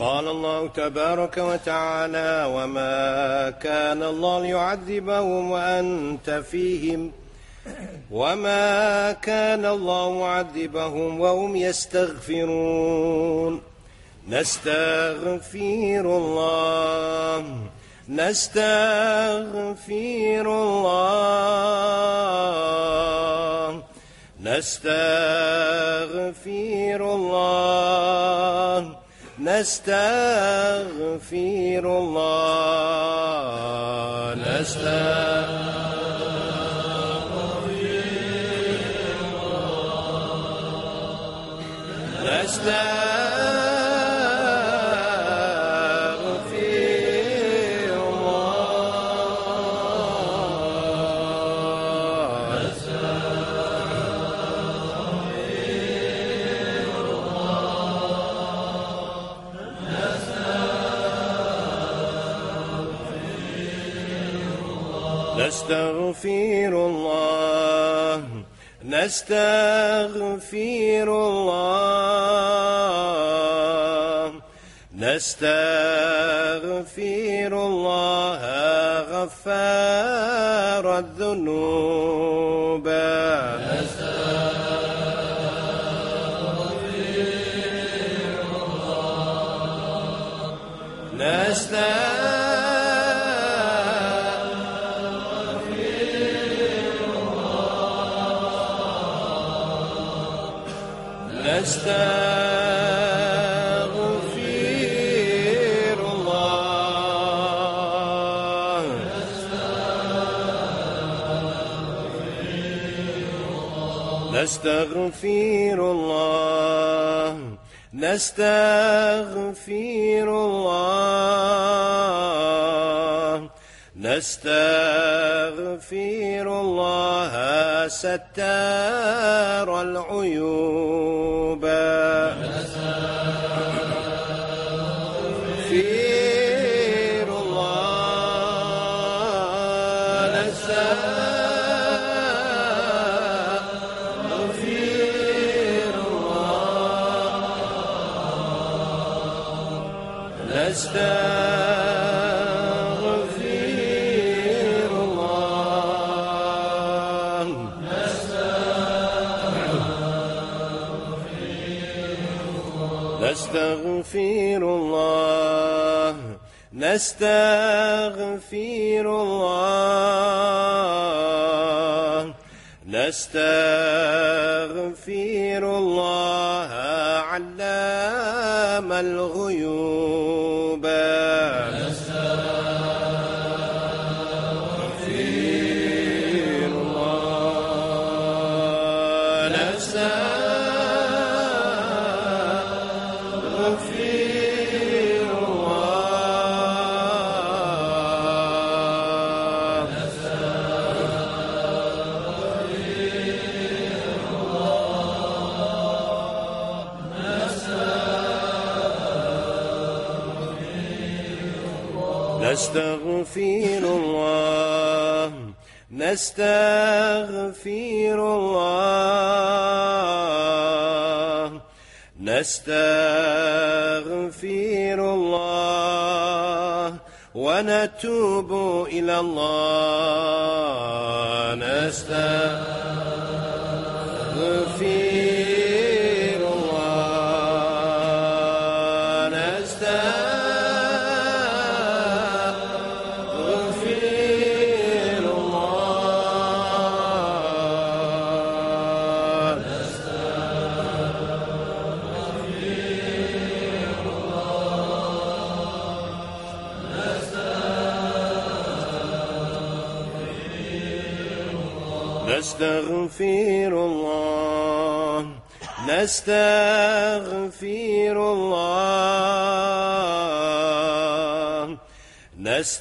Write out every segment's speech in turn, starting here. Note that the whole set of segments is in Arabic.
قال الله تبارك وتعالى وما كان الله ليعذبهم وأنت فيهم وما كان الله معذبهم وهم يستغفرون. نستغفر الله نستغفر الله نستغفر الله. نستغفر الله. نستغفر نستغفر نستغفر الله نستغفر الله نستغفر الله غفار الذنوب. الله. نستغفر الله. نستغفر الله. نستغفر الله ستار العيوب. نستغفر الله نستغفر الله نستغفر نستغفر الله نستغفر الله نستغفر الله علام الغيوب. نستغفر نستغفر الله نستغفر الله نستغفر الله ونتوب إلى الله. نستغفر نستغفر الله نستغفر الله نستغفر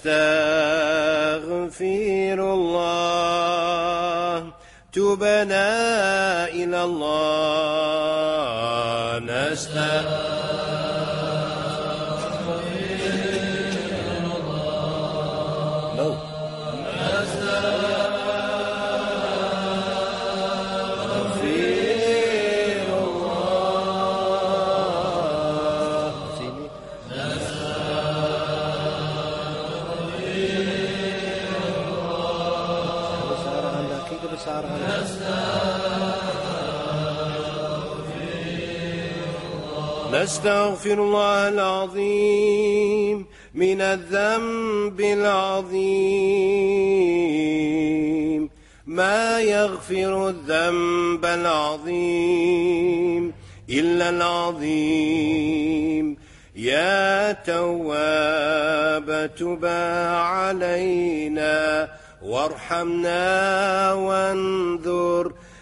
الله. تبنا إلى الله. نستغفر نستغفر الله العظيم من الذنب العظيم. ما يغفر الذنب العظيم إلا العظيم. يا تواب تبا علينا وارحمنا وانظر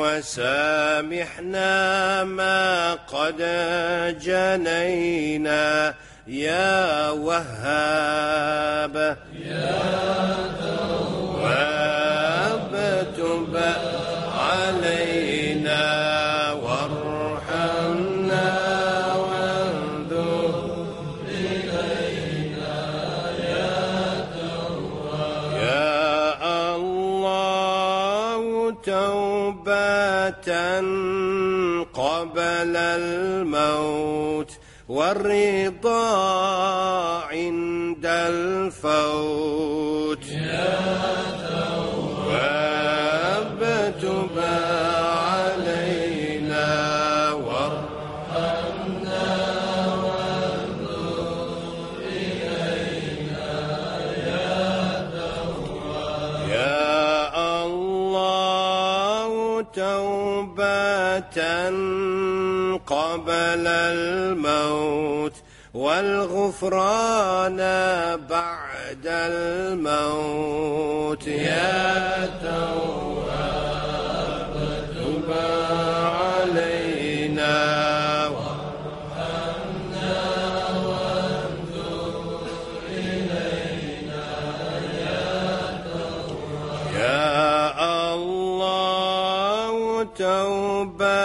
وسامحنا ما قد جنينا يا وهاب. يا قبل الموت والرضا عند الفوت. يا والغفران بعد الموت. يا تواب تب علينا وارحمنا وانظر إلينا يا تواب يا الله توبة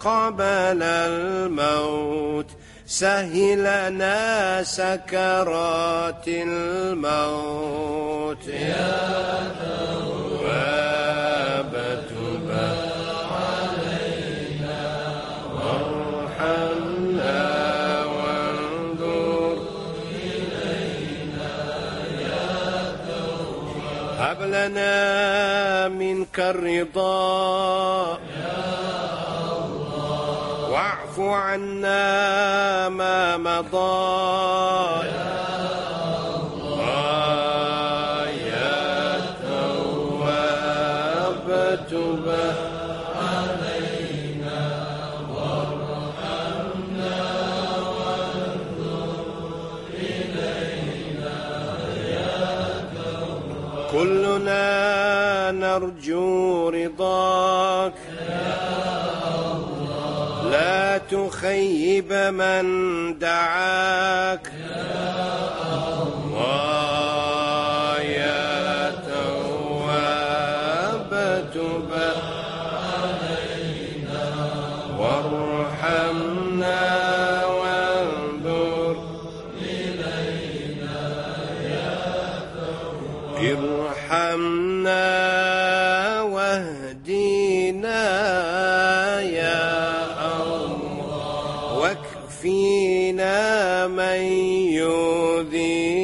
قبل الموت. سهلنا سكرات الموت. يا تواب تب علينا وارحمنا وانظر إلينا. يا تواب هب لنا منك الرضا. واعف عنا ما مضى. الله يا إلينا يا تواب كلنا نرجو رضاك. لا تخيب من دعاك.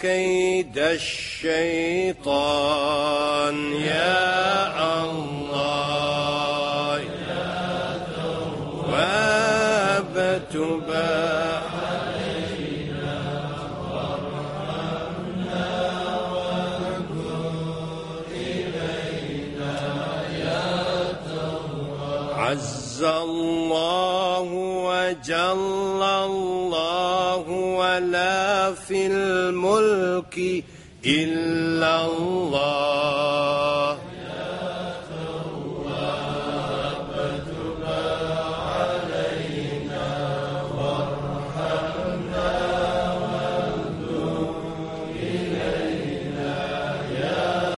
كيد الشيطان. يا الله يا تواب تب علينا. وارحمنا إلينا يا تواب عز الله في الملك إلا الله.